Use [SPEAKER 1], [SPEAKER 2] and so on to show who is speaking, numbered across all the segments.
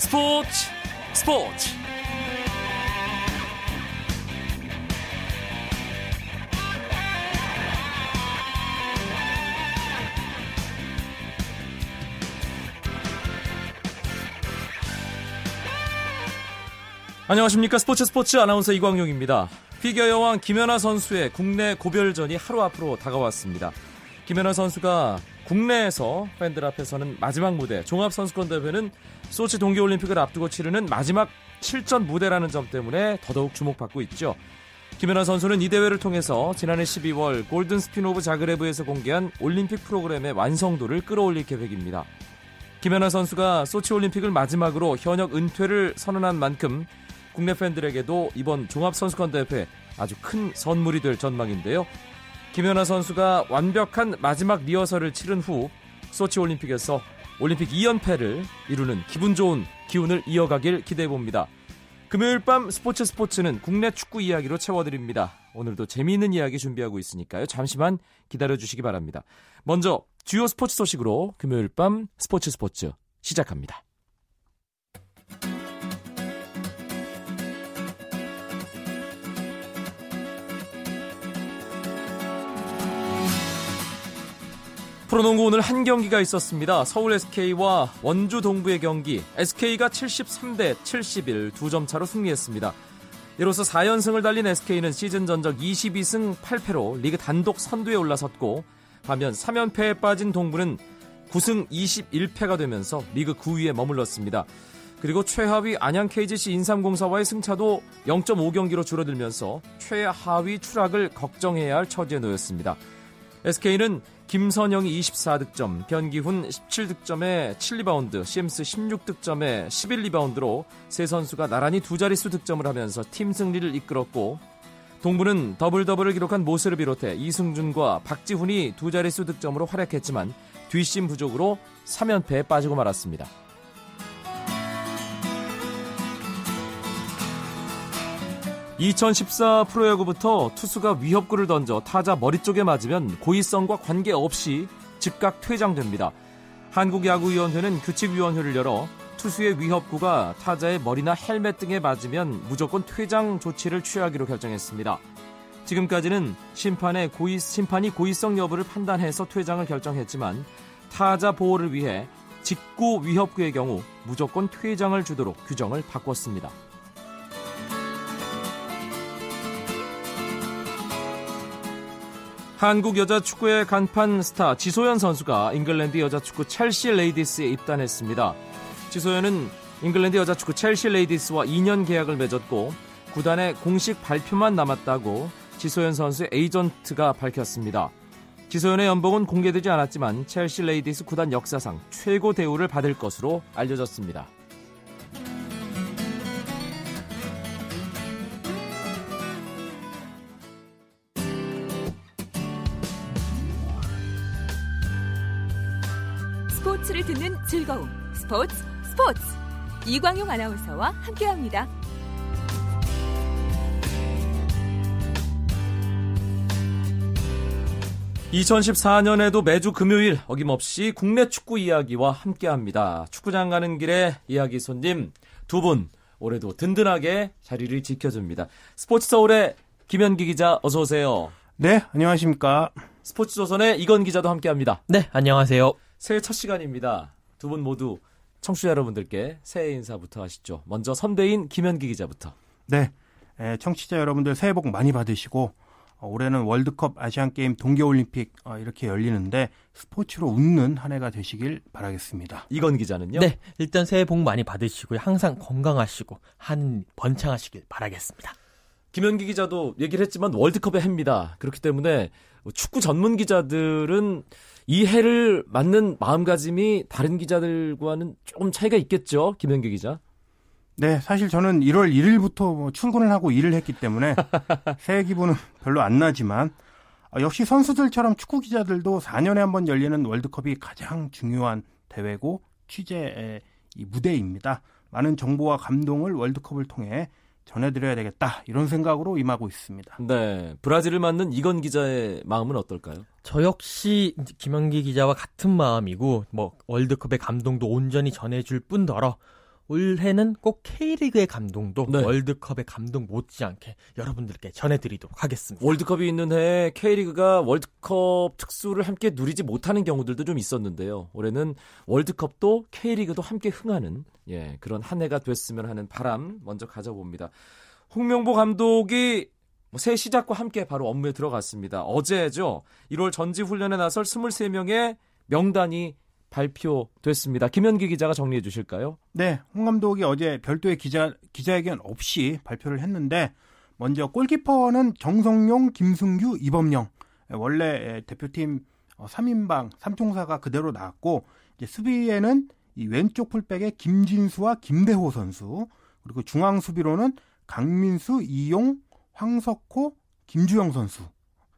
[SPEAKER 1] 스포츠 스포츠 안녕하십니까 스포츠 스포츠 아나운서 이광용입니다. 피겨 여왕 김연아 선수의 국내 고별전이 하루 앞으로 다가왔습니다. 김연아 선수가 국내에서 팬들 앞에서는 마지막 무대 종합선수권대회는 소치 동계올림픽을 앞두고 치르는 마지막 실전 무대라는 점 때문에 더더욱 주목받고 있죠. 김연아 선수는 이 대회를 통해서 지난해 12월 골든 스핀 오브 자그레브에서 공개한 올림픽 프로그램의 완성도를 끌어올릴 계획입니다. 김연아 선수가 소치 올림픽을 마지막으로 현역 은퇴를 선언한 만큼 국내 팬들에게도 이번 종합선수권 대회 아주 큰 선물이 될 전망인데요. 김연아 선수가 완벽한 마지막 리허설을 치른 후 소치 올림픽에서 올림픽 2연패를 이루는 기분 좋은 기운을 이어가길 기대해 봅니다. 금요일 밤 스포츠 스포츠는 국내 축구 이야기로 채워드립니다. 오늘도 재미있는 이야기 준비하고 있으니까요. 잠시만 기다려 주시기 바랍니다. 먼저 주요 스포츠 소식으로 금요일 밤 스포츠 스포츠 시작합니다. 프로농구 오늘 한 경기가 있었습니다. 서울 SK와 원주 동부의 경기. SK가 73대 71 두 점 차로 승리했습니다. 이로써 4연승을 달린 SK는 시즌 전적 22승 8패로 리그 단독 선두에 올라섰고 반면 3연패에 빠진 동부는 9승 21패가 되면서 리그 9위에 머물렀습니다. 그리고 최하위 안양 KGC 인삼공사와의 승차도 0.5경기로 줄어들면서 최하위 추락을 걱정해야 할 처지에 놓였습니다. SK는 김선영이 24득점, 변기훈 17득점에 7리바운드, 심스 16득점에 11리바운드로 세 선수가 나란히 두 자릿수 득점을 하면서 팀 승리를 이끌었고 동부는 더블 더블을 기록한 모스를 비롯해 이승준과 박지훈이 두 자릿수 득점으로 활약했지만 뒷심 부족으로 3연패에 빠지고 말았습니다. 2014 프로야구부터 투수가 위협구를 던져 타자 머리 쪽에 맞으면 고의성과 관계없이 즉각 퇴장됩니다. 한국야구위원회는 규칙위원회를 열어 투수의 위협구가 타자의 머리나 헬멧 등에 맞으면 무조건 퇴장 조치를 취하기로 결정했습니다. 지금까지는 심판의 고의, 심판이 고의성 여부를 판단해서 퇴장을 결정했지만 타자 보호를 위해 직구 위협구의 경우 무조건 퇴장을 주도록 규정을 바꿨습니다. 한국 여자 축구의 간판 스타 지소연 선수가 잉글랜드 여자 축구 첼시 레이디스에 입단했습니다. 지소연은 잉글랜드 여자 축구 첼시 레이디스와 2년 계약을 맺었고 구단의 공식 발표만 남았다고 지소연 선수의 에이전트가 밝혔습니다. 지소연의 연봉은 공개되지 않았지만 첼시 레이디스 구단 역사상 최고 대우를 받을 것으로 알려졌습니다.
[SPEAKER 2] 즐거움. 스포츠 스포츠. 이광용 아나운서와 함께합니다.
[SPEAKER 1] (2014년에도) 매주 금요일 어김없이 국내 축구 이야기와 함께합니다. 축구장 가는 길에 이야기 손님 두 분 올해도 든든하게 자리를 지켜줍니다. 스포츠 서울의 김현기 기자 어서 오세요.
[SPEAKER 3] 네 안녕하십니까.
[SPEAKER 1] 스포츠 조선의 이건 기자도 함께합니다.
[SPEAKER 4] 네 안녕하세요.
[SPEAKER 1] 새해 첫 시간입니다. 두 분 모두 청취자 여러분들께 새해 인사부터 하시죠. 먼저 선배인 김현기 기자부터.
[SPEAKER 3] 네. 청취자 여러분들 새해 복 많이 받으시고 어, 올해는 월드컵 아시안게임 동계올림픽 어, 이렇게 열리는데 스포츠로 웃는 한 해가 되시길 바라겠습니다.
[SPEAKER 1] 이건 기자는요?
[SPEAKER 4] 네. 일단 새해 복 많이 받으시고요. 항상 건강하시고 한 번창하시길 바라겠습니다.
[SPEAKER 1] 김현기 기자도 얘기를 했지만 월드컵의 해입니다. 그렇기 때문에 축구 전문 기자들은 이 해를 맞는 마음가짐이 다른 기자들과는 조금 차이가 있겠죠, 김현규 기자.
[SPEAKER 3] 네, 사실 저는 1월 1일부터 뭐 출근을 하고 일을 했기 때문에 새해 기분은 별로 안 나지만 어, 역시 선수들처럼 축구 기자들도 4년에 한 번 열리는 월드컵이 가장 중요한 대회고 취재의 이 무대입니다. 많은 정보와 감동을 월드컵을 통해 전해드려야 되겠다 이런 생각으로 임하고 있습니다.
[SPEAKER 1] 네, 브라질을 맞는 이건 기자의 마음은 어떨까요?
[SPEAKER 4] 저 역시 김현기 기자와 같은 마음이고 뭐 월드컵의 감동도 온전히 전해줄 뿐더러 올해는 꼭 K리그의 감동도
[SPEAKER 1] 네.
[SPEAKER 4] 월드컵의 감동 못지않게 여러분들께 전해드리도록 하겠습니다.
[SPEAKER 1] 월드컵이 있는 해에 K리그가 월드컵 특수를 함께 누리지 못하는 경우들도 좀 있었는데요. 올해는 월드컵도 K리그도 함께 흥하는 예, 그런 한 해가 됐으면 하는 바람 먼저 가져봅니다. 홍명보 감독이 뭐새 시작과 함께 바로 업무에 들어갔습니다. 어제죠. 1월 전지 훈련에 나설 23명의 명단이 발표됐습니다. 김현기 기자가 정리해 주실까요?
[SPEAKER 3] 네, 홍 감독이 어제 별도의 기자 기자회견 없이 발표를 했는데 먼저 골키퍼는 정성용, 김승규, 이범영 원래 대표팀 3인방 3총사가 그대로 나왔고 이제 수비에는 이 왼쪽 풀백에 김진수와 김대호 선수 그리고 중앙 수비로는 강민수, 이용, 황석호, 김주영 선수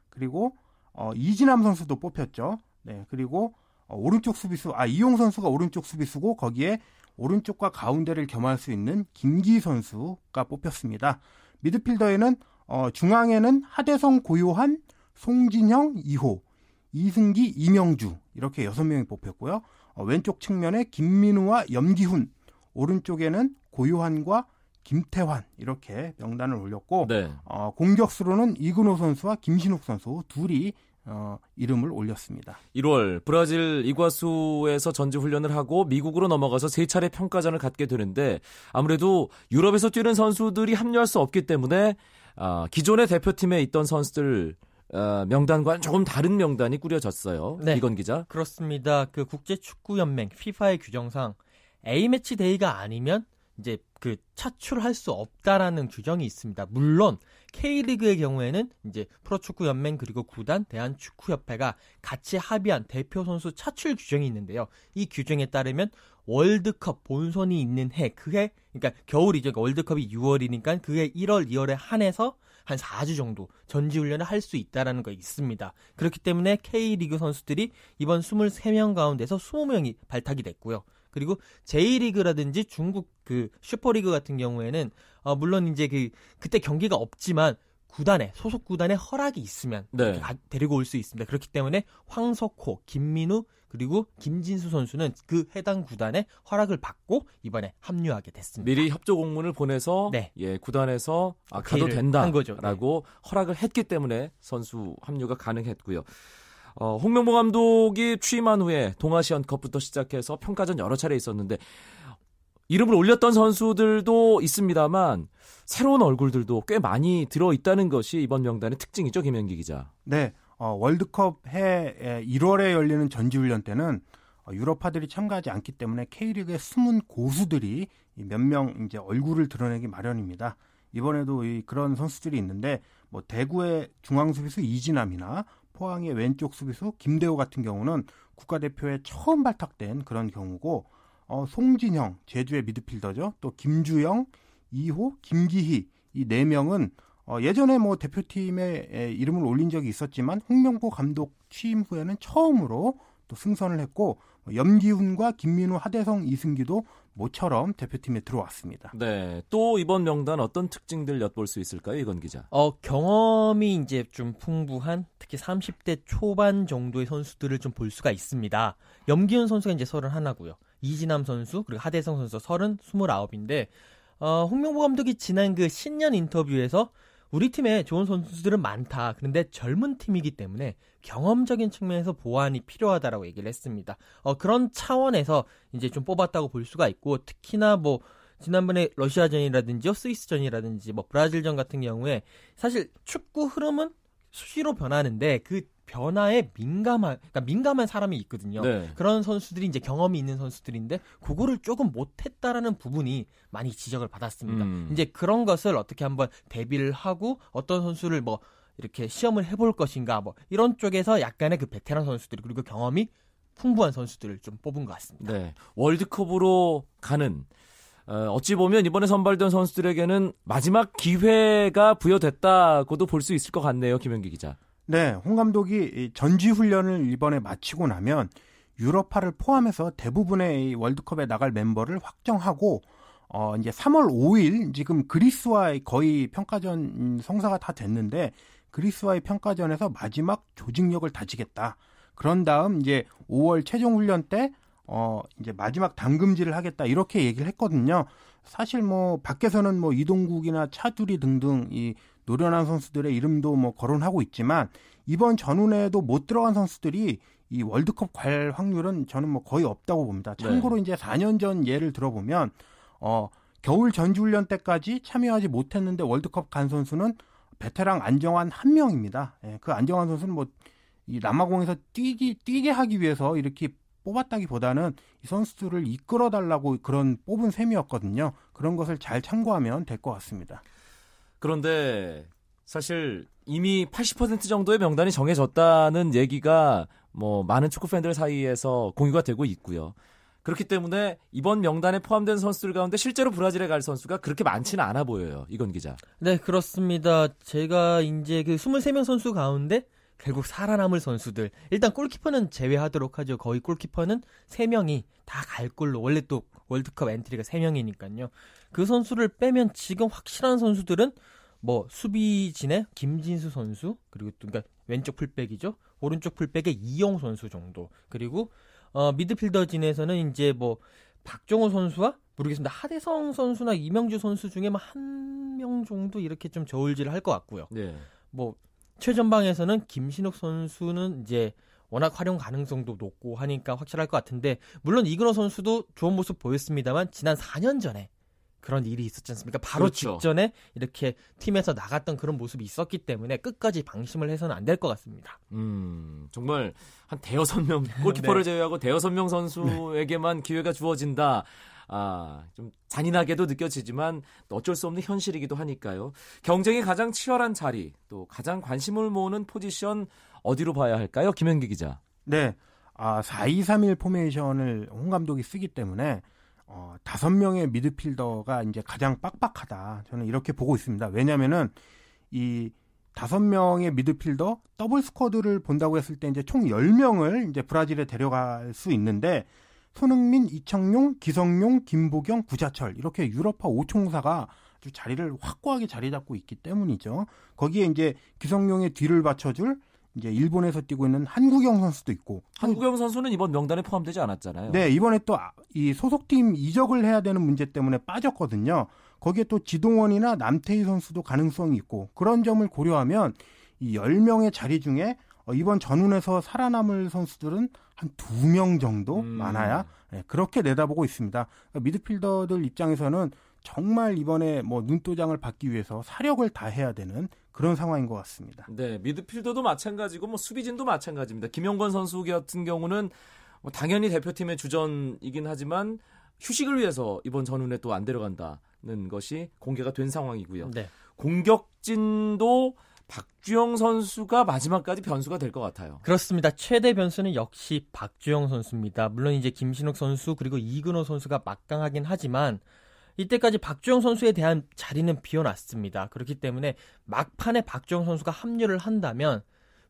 [SPEAKER 3] 그리고 어, 이진남 선수도 뽑혔죠. 네, 그리고 어, 오른쪽 수비수 아 이용 선수가 오른쪽 수비수고 거기에 오른쪽과 가운데를 겸할 수 있는 김기 선수가 뽑혔습니다. 미드필더에는 어, 중앙에는 하대성 고요한 송진형 2호 이승기 이명주 이렇게 여섯 명이 뽑혔고요. 어, 왼쪽 측면에 김민우와 염기훈 오른쪽에는 고요한과 김태환 이렇게 명단을 올렸고
[SPEAKER 1] 네.
[SPEAKER 3] 어, 공격수로는 이근호 선수와 김신욱 선수 둘이 어, 이름을 올렸습니다.
[SPEAKER 1] 1월 브라질 이과수에서 전지 훈련을 하고 미국으로 넘어가서 세 차례 평가전을 갖게 되는데 아무래도 유럽에서 뛰는 선수들이 합류할 수 없기 때문에 아, 기존의 대표팀에 있던 선수들 아, 명단과는 조금 다른 명단이 꾸려졌어요.
[SPEAKER 4] 네.
[SPEAKER 1] 이건 기자.
[SPEAKER 4] 그렇습니다. 그 국제축구연맹 FIFA의 규정상 A매치 데이가 아니면 이제 그 차출할 수 없다라는 규정이 있습니다. 물론 K리그의 경우에는 이제 프로축구 연맹 그리고 구단 대한축구협회가 같이 합의한 대표 선수 차출 규정이 있는데요. 이 규정에 따르면 월드컵 본선이 있는 해, 그 해, 그러니까 겨울이죠. 그러니까 월드컵이 6월이니까 그 해 1월, 2월에 한해서 한 4주 정도 전지훈련을 할 수 있다라는 거 있습니다. 그렇기 때문에 K리그 선수들이 이번 23명 가운데서 20명이 발탁이 됐고요. 그리고 J리그라든지 중국 그 슈퍼리그 같은 경우에는 어, 물론 이제 그 그때 경기가 없지만 구단에 소속 구단에 허락이 있으면
[SPEAKER 1] 네.
[SPEAKER 4] 데리고 올 수 있습니다. 그렇기 때문에 황석호, 김민우 그리고 김진수 선수는 그 해당 구단의 허락을 받고 이번에 합류하게 됐습니다.
[SPEAKER 1] 미리 협조 공문을 보내서
[SPEAKER 4] 네.
[SPEAKER 1] 예, 구단에서 아, 가도
[SPEAKER 4] 거죠. 네.
[SPEAKER 1] 된다라고 허락을 했기 때문에 선수 합류가 가능했고요. 어, 홍명보 감독이 취임한 후에 동아시안컵부터 시작해서 평가전 여러 차례 있었는데 이름을 올렸던 선수들도 있습니다만 새로운 얼굴들도 꽤 많이 들어 있다는 것이 이번 명단의 특징이죠, 김현기 기자.
[SPEAKER 3] 네, 어, 월드컵 해 1월에 열리는 전지훈련 때는 어, 유럽파들이 참가하지 않기 때문에 K리그의 숨은 고수들이 몇 명 이제 얼굴을 드러내기 마련입니다. 이번에도 이 그런 선수들이 있는데 뭐 대구의 중앙 수비수 이진남이나 포항의 왼쪽 수비수 김대호 같은 경우는 국가대표에 처음 발탁된 그런 경우고 어, 송진형 제주의 미드필더죠. 또 김주영, 이호, 김기희 이 네 명은 어, 예전에 뭐 대표팀에 에, 이름을 올린 적이 있었지만 홍명보 감독 취임 후에는 처음으로 또 승선을 했고 뭐 염기훈과 김민우, 하대성, 이승기도 모처럼 대표팀에 들어왔습니다.
[SPEAKER 1] 네. 또 이번 명단 어떤 특징들 엿볼 수 있을까요, 이건 기자?
[SPEAKER 4] 어, 경험이 이제 좀 풍부한 특히 30대 초반 정도의 선수들을 좀 볼 수가 있습니다. 염기훈 선수가 이제 31고요. 이진남 선수, 그리고 하대성 선수 30, 29인데, 어, 홍명보 감독이 지난 그 신년 인터뷰에서 우리 팀에 좋은 선수들은 많다. 그런데 젊은 팀이기 때문에 경험적인 측면에서 보완이 필요하다라고 얘기를 했습니다. 어, 그런 차원에서 이제 좀 뽑았다고 볼 수가 있고, 특히나 뭐, 지난번에 러시아전이라든지 스위스전이라든지 뭐 브라질전 같은 경우에 사실 축구 흐름은 수시로 변하는데 그 변화에 민감한 그러니까 민감한 사람이 있거든요.
[SPEAKER 1] 네.
[SPEAKER 4] 그런 선수들이 이제 경험이 있는 선수들인데 그거를 조금 못했다라는 부분이 많이 지적을 받았습니다.
[SPEAKER 1] 음.
[SPEAKER 4] 이제 그런 것을 어떻게 한번 대비를 하고 어떤 선수를 뭐 이렇게 시험을 해볼 것인가 뭐 이런 쪽에서 약간의 그 베테랑 선수들 그리고 경험이 풍부한 선수들을 좀 뽑은 것 같습니다.
[SPEAKER 1] 네. 월드컵으로 가는 어, 어찌 보면 이번에 선발된 선수들에게는 마지막 기회가 부여됐다고도 볼 수 있을 것 같네요, 김현기 기자.
[SPEAKER 3] 네, 홍 감독이 이 전지 훈련을 이번에 마치고 나면 유럽파를 포함해서 대부분의 이 월드컵에 나갈 멤버를 확정하고 어 이제 3월 5일 지금 그리스와의 거의 평가전 음, 성사가 다 됐는데 그리스와의 평가전에서 마지막 조직력을 다지겠다. 그런 다음 이제 5월 최종 훈련 때 어 이제 마지막 당금질을 하겠다 이렇게 얘기를 했거든요. 사실 뭐 밖에서는 뭐 이동국이나 차두리 등등 이 노련한 선수들의 이름도 뭐 거론하고 있지만 이번 전운에도 못 들어간 선수들이 이 월드컵 갈 확률은 저는 뭐 거의 없다고 봅니다.
[SPEAKER 1] 네.
[SPEAKER 3] 참고로 이제 4년 전 예를 들어보면 어 겨울 전지훈련 때까지 참여하지 못했는데 월드컵 간 선수는 베테랑 안정환 한 명입니다. 예, 그 안정환 선수는 뭐 이 남아공에서 뛰기 뛰게 하기 위해서 이렇게 뽑았다기보다는 이 선수들을 이끌어 달라고 그런 뽑은 셈이었거든요. 그런 것을 잘 참고하면 될 것 같습니다.
[SPEAKER 1] 그런데 사실 이미 80% 정도의 명단이 정해졌다는 얘기가 뭐 많은 축구 팬들 사이에서 공유가 되고 있고요. 그렇기 때문에 이번 명단에 포함된 선수들 가운데 실제로 브라질에 갈 선수가 그렇게 많지는 않아 보여요. 이건 기자.
[SPEAKER 4] 네, 그렇습니다. 제가 이제 그 23명 선수 가운데 결국 살아남을 선수들. 일단 골키퍼는 제외하도록 하죠. 거의 골키퍼는 3명이 다 갈 걸로. 원래 또 월드컵 엔트리가 3명이니까요. 그 선수를 빼면 지금 확실한 선수들은 뭐 수비진의 김진수 선수 그리고 또 그러니까 왼쪽 풀백이죠. 오른쪽 풀백의 이용 선수 정도. 그리고 어 미드필더진에서는 이제 뭐 박정호 선수와 모르겠습니다. 하대성 선수나 이명주 선수 중에 뭐한명 정도 이렇게 좀 저울질을 할 것 같고요.
[SPEAKER 1] 네.
[SPEAKER 4] 뭐 최전방에서는 김신욱 선수는 이제 워낙 활용 가능성도 높고 하니까 확실할 것 같은데 물론 이근호 선수도 좋은 모습 보였습니다만 지난 4년 전에 그런 일이 있었지 않습니까? 바로
[SPEAKER 1] 그렇죠.
[SPEAKER 4] 직전에 이렇게 팀에서 나갔던 그런 모습이 있었기 때문에 끝까지 방심을 해서는 안 될 것 같습니다.
[SPEAKER 1] 음, 정말 한 대여섯 명 골키퍼를 제외하고 대여섯 명 선수에게만 기회가 주어진다. 아, 좀 잔인하게도 느껴지지만 또 어쩔 수 없는 현실이기도 하니까요. 경쟁이 가장 치열한 자리, 또 가장 관심을 모으는 포지션 어디로 봐야 할까요? 김현기 기자.
[SPEAKER 3] 네. 아, 4-2-3-1 포메이션을 홍 감독이 쓰기 때문에 어, 다섯 명의 미드필더가 이제 가장 빡빡하다. 저는 이렇게 보고 있습니다. 왜냐면은 이 다섯 명의 미드필더 더블 스쿼드를 본다고 했을 때 이제 총 10명을 이제 브라질에 데려갈 수 있는데 손흥민, 이청용, 기성용, 김보경, 구자철 이렇게 유럽파 5총사가 아주 자리를 확고하게 자리 잡고 있기 때문이죠. 거기에 이제 기성용의 뒤를 받쳐줄 이제 일본에서 뛰고 있는 한국영 선수도 있고
[SPEAKER 1] 한국영 선수는 이번 명단에 포함되지 않았잖아요.
[SPEAKER 3] 네 이번에 또 이 소속팀 이적을 해야 되는 문제 때문에 빠졌거든요. 거기에 또 지동원이나 남태희 선수도 가능성이 있고 그런 점을 고려하면 이 10명의 자리 중에 어, 이번 전운에서 살아남을 선수들은 한 두 명 정도
[SPEAKER 1] 음.
[SPEAKER 3] 많아야 네, 그렇게 내다보고 있습니다. 미드필더들 입장에서는 정말 이번에 뭐 눈도장을 받기 위해서 사력을 다해야 되는 그런 상황인 것 같습니다.
[SPEAKER 1] 네, 미드필더도 마찬가지고 뭐 수비진도 마찬가지입니다. 김영권 선수 같은 경우는 뭐 당연히 대표팀의 주전이긴 하지만 휴식을 위해서 이번 전운에 또 안 데려간다는 것이 공개가 된 상황이고요.
[SPEAKER 4] 네.
[SPEAKER 1] 공격진도 박주영 선수가 마지막까지 변수가 될 것 같아요.
[SPEAKER 4] 그렇습니다. 최대 변수는 역시 박주영 선수입니다. 물론 이제 김신욱 선수 그리고 이근호 선수가 막강하긴 하지만 이때까지 박주영 선수에 대한 자리는 비어났습니다. 그렇기 때문에 막판에 박주영 선수가 합류를 한다면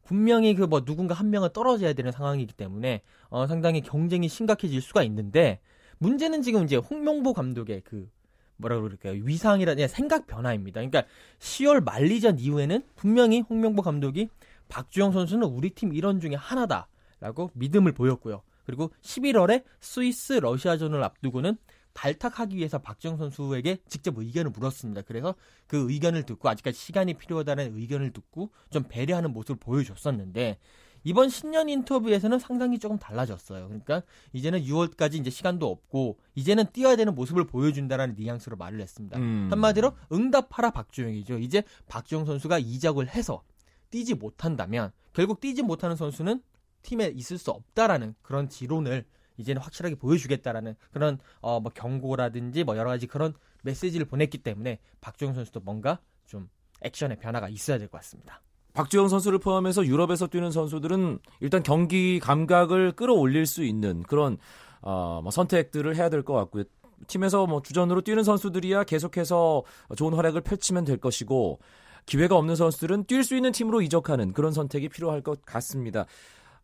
[SPEAKER 4] 분명히 그 뭐 누군가 한 명은 떨어져야 되는 상황이기 때문에 어, 상당히 경쟁이 심각해질 수가 있는데 문제는 지금 이제 홍명보 감독의 그 뭐라 그럴까요 위상이라 그냥 생각 변화입니다. 그러니까 10월 말리전 이후에는 분명히 홍명보 감독이 박주영 선수는 우리 팀 일원 중에 하나다라고 믿음을 보였고요. 그리고 11월에 스위스 러시아전을 앞두고는 발탁하기 위해서 박주영 선수에게 직접 의견을 물었습니다. 그래서 그 의견을 듣고 아직까지 시간이 필요하다는 의견을 듣고 좀 배려하는 모습을 보여줬었는데 이번 신년 인터뷰에서는 상당히 조금 달라졌어요. 그러니까 이제는 6월까지 이제 시간도 없고 이제는 뛰어야 되는 모습을 보여준다라는 뉘앙스로 말을 했습니다.
[SPEAKER 1] 음.
[SPEAKER 4] 한마디로 응답하라 박주영이죠. 이제 박주영 선수가 이적을 해서 뛰지 못한다면 결국 뛰지 못하는 선수는 팀에 있을 수 없다라는 그런 지론을 이제는 확실하게 보여주겠다라는 그런 어 뭐 경고라든지 뭐 여러 가지 그런 메시지를 보냈기 때문에 박주영 선수도 뭔가 좀 액션의 변화가 있어야 될 것 같습니다.
[SPEAKER 1] 박주영 선수를 포함해서 유럽에서 뛰는 선수들은 일단 경기 감각을 끌어올릴 수 있는 그런 어, 뭐 선택들을 해야 될 것 같고요. 팀에서 뭐 주전으로 뛰는 선수들이야 계속해서 좋은 활약을 펼치면 될 것이고 기회가 없는 선수들은 뛸 수 있는 팀으로 이적하는 그런 선택이 필요할 것 같습니다.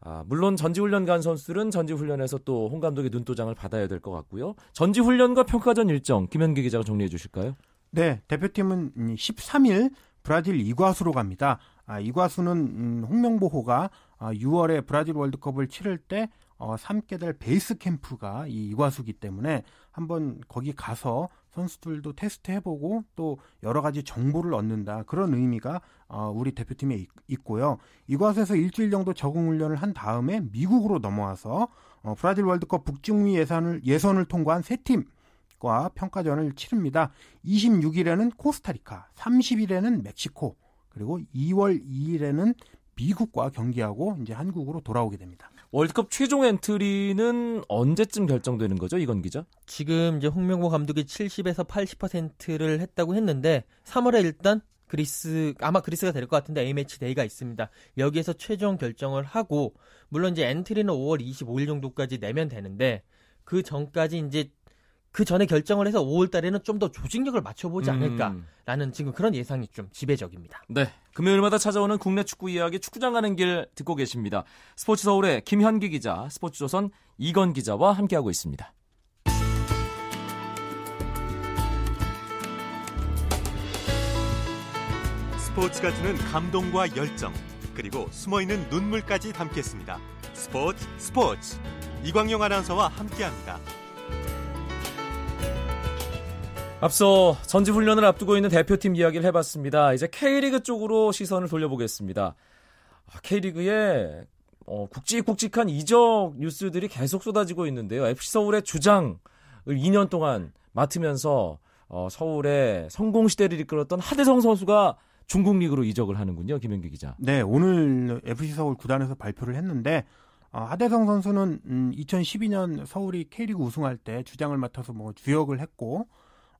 [SPEAKER 1] 아, 물론 전지훈련 간 선수들은 전지훈련에서 또 홍 감독의 눈도장을 받아야 될 것 같고요. 전지훈련과 평가전 일정 김현기 기자가 정리해 주실까요?
[SPEAKER 3] 네, 대표팀은 13일 브라질 이과수로 갑니다. 아, 이과수는 음, 홍명보호가 아, 6월에 브라질 월드컵을 치를 때 어, 삼게 될 베이스 캠프가 이 이과수기 때문에 한번 거기 가서 선수들도 테스트 해보고 또 여러 가지 정보를 얻는다 그런 의미가 어, 우리 대표팀에 있, 있고요. 이과수에서 일주일 정도 적응 훈련을 한 다음에 미국으로 넘어와서 어, 브라질 월드컵 북중미 예선을 예선을 통과한 세 팀 과 평가전을 치릅니다. 26일에는 코스타리카, 30일에는 멕시코, 그리고 2월 2일에는 미국과 경기하고 이제 한국으로 돌아오게 됩니다.
[SPEAKER 1] 월드컵 최종 엔트리는 언제쯤 결정되는 거죠, 이건 기자?
[SPEAKER 4] 지금 이제 홍명보 감독이 70에서 80%를 했다고 했는데 3월에 일단 그리스 아마 그리스가 될 것 같은데 A매치 데이가 있습니다. 여기에서 최종 결정을 하고 물론 이제 엔트리는 5월 25일 정도까지 내면 되는데 그 전까지 이제 그 전에 결정을 해서 5월 달에는 좀 더 조직력을 맞춰보지 않을까라는
[SPEAKER 1] 음.
[SPEAKER 4] 지금 그런 예상이 좀 지배적입니다.
[SPEAKER 1] 네. 금요일마다 찾아오는 국내 축구 이야기 축구장 가는 길 듣고 계십니다. 스포츠 서울의 김현기 기자, 스포츠조선 이건 기자와 함께하고 있습니다.
[SPEAKER 5] 스포츠가 주는 감동과 열정 그리고 숨어있는 눈물까지 담겠습니다. 스포츠 스포츠 이광용 아나운서와 함께합니다.
[SPEAKER 1] 앞서 전지훈련을 앞두고 있는 대표팀 이야기를 해봤습니다. 이제 K리그 쪽으로 시선을 돌려보겠습니다. 아, K리그에 어, 굵직굵직한 이적 뉴스들이 계속 쏟아지고 있는데요. FC 서울의 주장을 2년 동안 맡으면서 어, 서울의 성공 시대를 이끌었던 하대성 선수가 중국 리그로 이적을 하는군요. 김현기 기자.
[SPEAKER 3] 네, 오늘 FC 서울 구단에서 발표를 했는데 어, 하대성 선수는 음, 2012년 서울이 K리그 우승할 때 주장을 맡아서 뭐 주역을 했고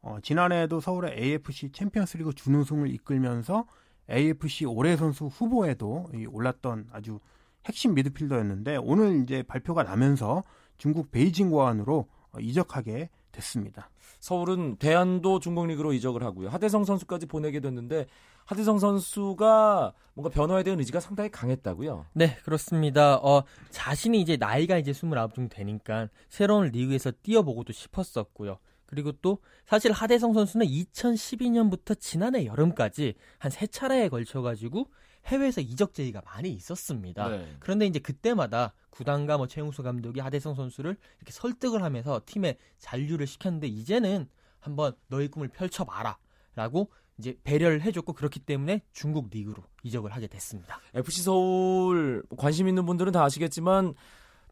[SPEAKER 3] 어, 지난해에도 서울의 AFC 챔피언스리그 준우승을 이끌면서 AFC 올해 선수 후보에도 올랐던 아주 핵심 미드필더였는데 오늘 이제 발표가 나면서 중국 베이징 고안으로 어, 이적하게 됐습니다.
[SPEAKER 1] 서울은 대안도 중국 리그로 이적을 하고요. 하대성 선수까지 보내게 됐는데 하대성 선수가 뭔가 변화에 대한 의지가 상당히 강했다고요.
[SPEAKER 4] 네, 그렇습니다. 어, 자신이 이제 나이가 이제 29 정도 되니까 새로운 리그에서 뛰어보고도 싶었었고요. 그리고 또 사실 하대성 선수는 2012년부터 지난해 여름까지 한 세 차례에 걸쳐 가지고 해외에서 이적 제의가 많이 있었습니다.
[SPEAKER 1] 네.
[SPEAKER 4] 그런데 이제 그때마다 구단과 뭐 최용수 감독이 하대성 선수를 이렇게 설득을 하면서 팀에 잔류를 시켰는데 이제는 한번 너의 꿈을 펼쳐봐라라고 이제 배려를 해줬고 그렇기 때문에 중국 리그로 이적을 하게 됐습니다.
[SPEAKER 1] FC 서울 관심 있는 분들은 다 아시겠지만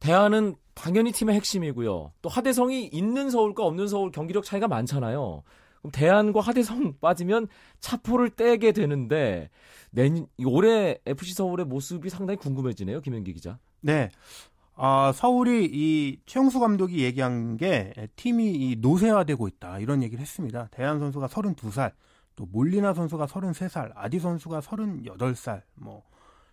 [SPEAKER 1] 대안은 당연히 팀의 핵심이고요. 또 하대성이 있는 서울과 없는 서울 경기력 차이가 많잖아요. 그럼 대안과 하대성 빠지면 차포를 떼게 되는데 내년 올해 FC 서울의 모습이 상당히 궁금해지네요. 김현기 기자.
[SPEAKER 3] 네. 아, 서울이 이 최용수 감독이 얘기한 게 팀이 이 노쇠화되고 있다. 이런 얘기를 했습니다. 대한 선수가 32살, 또 몰리나 선수가 33살, 아디 선수가 38살, 뭐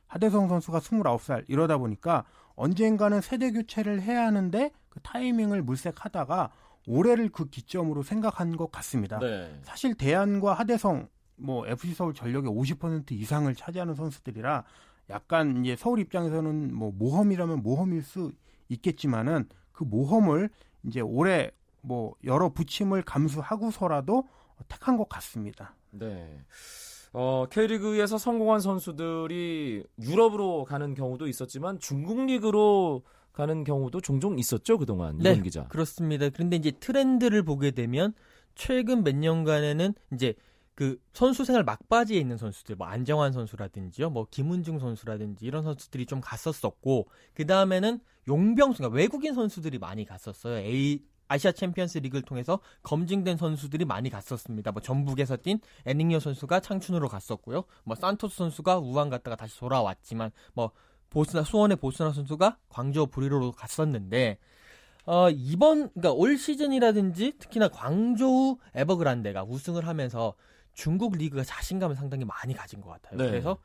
[SPEAKER 3] 하대성 선수가 29살 이러다 보니까 언젠가는 세대 교체를 해야 하는데 그 타이밍을 물색하다가 올해를 그 기점으로 생각한 것 같습니다.
[SPEAKER 1] 네.
[SPEAKER 3] 사실 대안과 하대성 뭐 FC 서울 전력의 50% 이상을 차지하는 선수들이라 약간 이제 서울 입장에서는 뭐 모험이라면 모험일 수 있겠지만은 그 모험을 이제 올해 뭐 여러 부침을 감수하고서라도 택한 것 같습니다.
[SPEAKER 1] 네. 어, K리그에서 성공한 선수들이 유럽으로 가는 경우도 있었지만 중국 리그로 가는 경우도 종종 있었죠, 그동안.
[SPEAKER 4] 네.
[SPEAKER 1] 기자.
[SPEAKER 4] 그렇습니다. 그런데 이제 트렌드를 보게 되면 최근 몇 년간에는 이제 그 선수 생활 막바지에 있는 선수들, 뭐 안정환 선수라든지요, 뭐 김은중 선수라든지 이런 선수들이 좀 갔었었고 그 다음에는 용병 그러니까 외국인 선수들이 많이 갔었어요. A 아시아 챔피언스 리그를 통해서 검증된 선수들이 많이 갔었습니다. 뭐 전북에서 뛴 에닝요 선수가 창춘으로 갔었고요. 뭐 산토스 선수가 우한 갔다가 다시 돌아왔지만 뭐 보스나 수원의 보스나 선수가 광저우 푸리로 갔었는데 어, 이번 그러니까 올 시즌이라든지 특히나 광저우 에버그란데가 우승을 하면서 중국 리그가 자신감을 상당히 많이 가진 것 같아요.
[SPEAKER 1] 네.
[SPEAKER 4] 그래서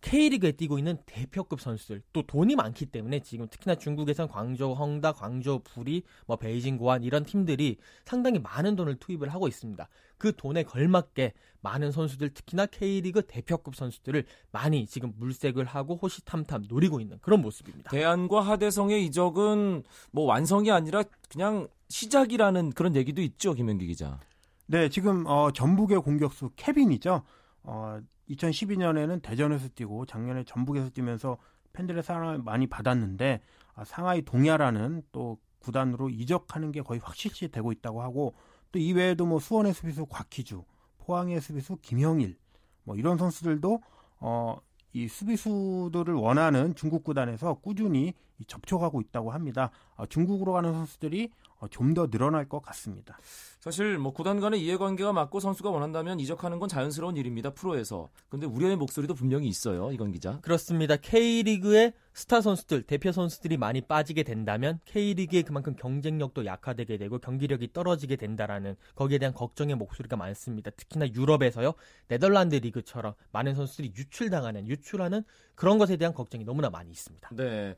[SPEAKER 4] K리그에 뛰고 있는 대표급 선수들 또 돈이 많기 때문에 지금 특히나 중국에선 광저우 헝다, 광저우 부리, 뭐 베이징 고안 이런 팀들이 상당히 많은 돈을 투입을 하고 있습니다. 그 돈에 걸맞게 많은 선수들 특히나 K리그 대표급 선수들을 많이 지금 물색을 하고 호시탐탐 노리고 있는 그런 모습입니다.
[SPEAKER 1] 대안과 하대성의 이적은 뭐 완성이 아니라 그냥 시작이라는 그런 얘기도 있죠, 김현기 기자.
[SPEAKER 3] 네, 지금 어, 전북의 공격수 케빈이죠. 어, 2012년에는 대전에서 뛰고 작년에 전북에서 뛰면서 팬들의 사랑을 많이 받았는데 아, 상하이 동야라는 또 구단으로 이적하는 게 거의 확실시 되고 있다고 하고 또 이외에도 뭐 수원의 수비수 곽희주, 포항의 수비수 김형일 뭐 이런 선수들도 어, 이 수비수들을 원하는 중국 구단에서 꾸준히 접촉하고 있다고 합니다. 어, 중국으로 가는 선수들이 어, 좀더 늘어날 것 같습니다.
[SPEAKER 1] 사실 뭐 구단 간의 이해관계가 맞고 선수가 원한다면 이적하는 건 자연스러운 일입니다. 프로에서. 근데 우려의 목소리도 분명히 있어요. 이건 기자.
[SPEAKER 4] 그렇습니다. K리그의 스타 선수들, 대표 선수들이 많이 빠지게 된다면 K리그에 그만큼 경쟁력도 약화되게 되고 경기력이 떨어지게 된다라는 거기에 대한 걱정의 목소리가 많습니다. 특히나 유럽에서요. 네덜란드 리그처럼 많은 선수들이 유출당하는 유출하는 그런 것에 대한 걱정이 너무나 많이 있습니다.
[SPEAKER 1] 네.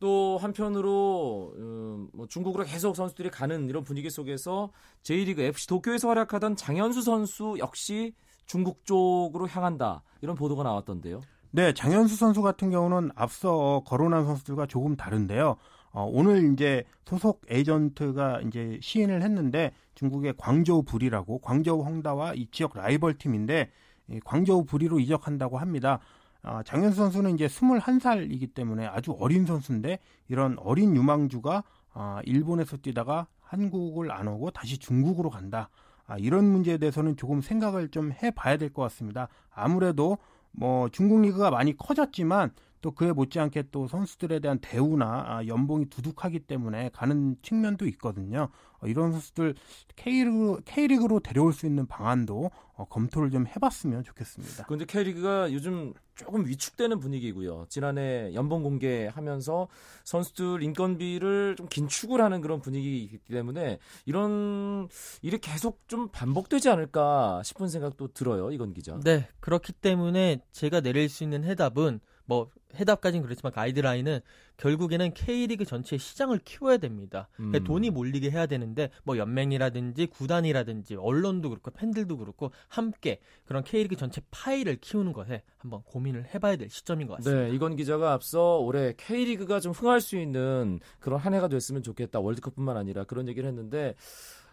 [SPEAKER 1] 또 한편으로 음, 뭐 중국으로 계속 선수들이 가는 이런 분위기 속에서 J리그 FC 도쿄에서 활약하던 장현수 선수 역시 중국 쪽으로 향한다 이런 보도가 나왔던데요.
[SPEAKER 3] 네, 장현수 선수 같은 경우는 앞서 거론한 선수들과 조금 다른데요. 어, 오늘 이제 소속 에이전트가 이제 시인을 했는데 중국의 광저우 불이라고 광저우 홍다와 이 지역 라이벌 팀인데 이 광저우 불이로 이적한다고 합니다. 아, 장현수 선수는 이제 21살이기 때문에 아주 어린 선수인데 이런 어린 유망주가 아, 일본에서 뛰다가 한국을 안 오고 다시 중국으로 간다. 아, 이런 문제에 대해서는 조금 생각을 좀 해봐야 될 것 같습니다. 아무래도 뭐 중국 리그가 많이 커졌지만 또 그에 못지않게 또 선수들에 대한 대우나 아, 연봉이 두둑하기 때문에 가는 측면도 있거든요. 어, 이런 선수들 K리그, K리그로 데려올 수 있는 방안도 어, 검토를 좀 해봤으면 좋겠습니다.
[SPEAKER 1] 그런데 K리그가 요즘 조금 위축되는 분위기고요. 지난해 연봉 공개하면서 선수들 인건비를 좀 긴축을 하는 그런 분위기이기 때문에 이런 일이 계속 좀 반복되지 않을까 싶은 생각도 들어요. 이건 기자.
[SPEAKER 4] 네, 그렇기 때문에 제가 내릴 수 있는 해답은 뭐 해답까지는 그렇지만 가이드라인은 결국에는 K리그 전체의 시장을 키워야 됩니다. 그러니까
[SPEAKER 1] 음.
[SPEAKER 4] 돈이 몰리게 해야 되는데 뭐 연맹이라든지 구단이라든지 언론도 그렇고 팬들도 그렇고 함께 그런 K리그 전체 파이를 키우는 것에 한번 고민을 해봐야 될 시점인 것 같습니다.
[SPEAKER 1] 네, 이건 기자가 앞서 올해 K리그가 좀 흥할 수 있는 그런 한 해가 됐으면 좋겠다. 월드컵뿐만 아니라 그런 얘기를 했는데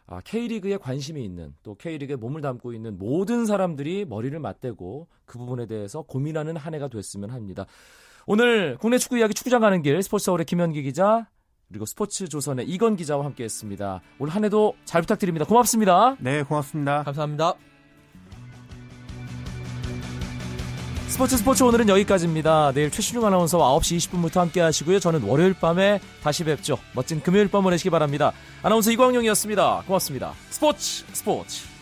[SPEAKER 1] 아, K리그에 관심이 있는 또 K리그에 몸을 담고 있는 모든 사람들이 머리를 맞대고 그 부분에 대해서 고민하는 한 해가 됐으면 합니다. 오늘 국내 축구 이야기 축구장 가는 길 스포츠 서울의 김현기 기자 그리고 스포츠 조선의 이건 기자와 함께했습니다. 올 한 해도 잘 부탁드립니다. 고맙습니다.
[SPEAKER 3] 네, 고맙습니다.
[SPEAKER 4] 감사합니다.
[SPEAKER 1] 스포츠 스포츠 오늘은 여기까지입니다. 내일 최신중 아나운서와 9시 20분부터 함께 하시고요. 저는 월요일 밤에 다시 뵙죠. 멋진 금요일 밤 보내시기 바랍니다. 아나운서 이광용이었습니다. 고맙습니다. 스포츠 스포츠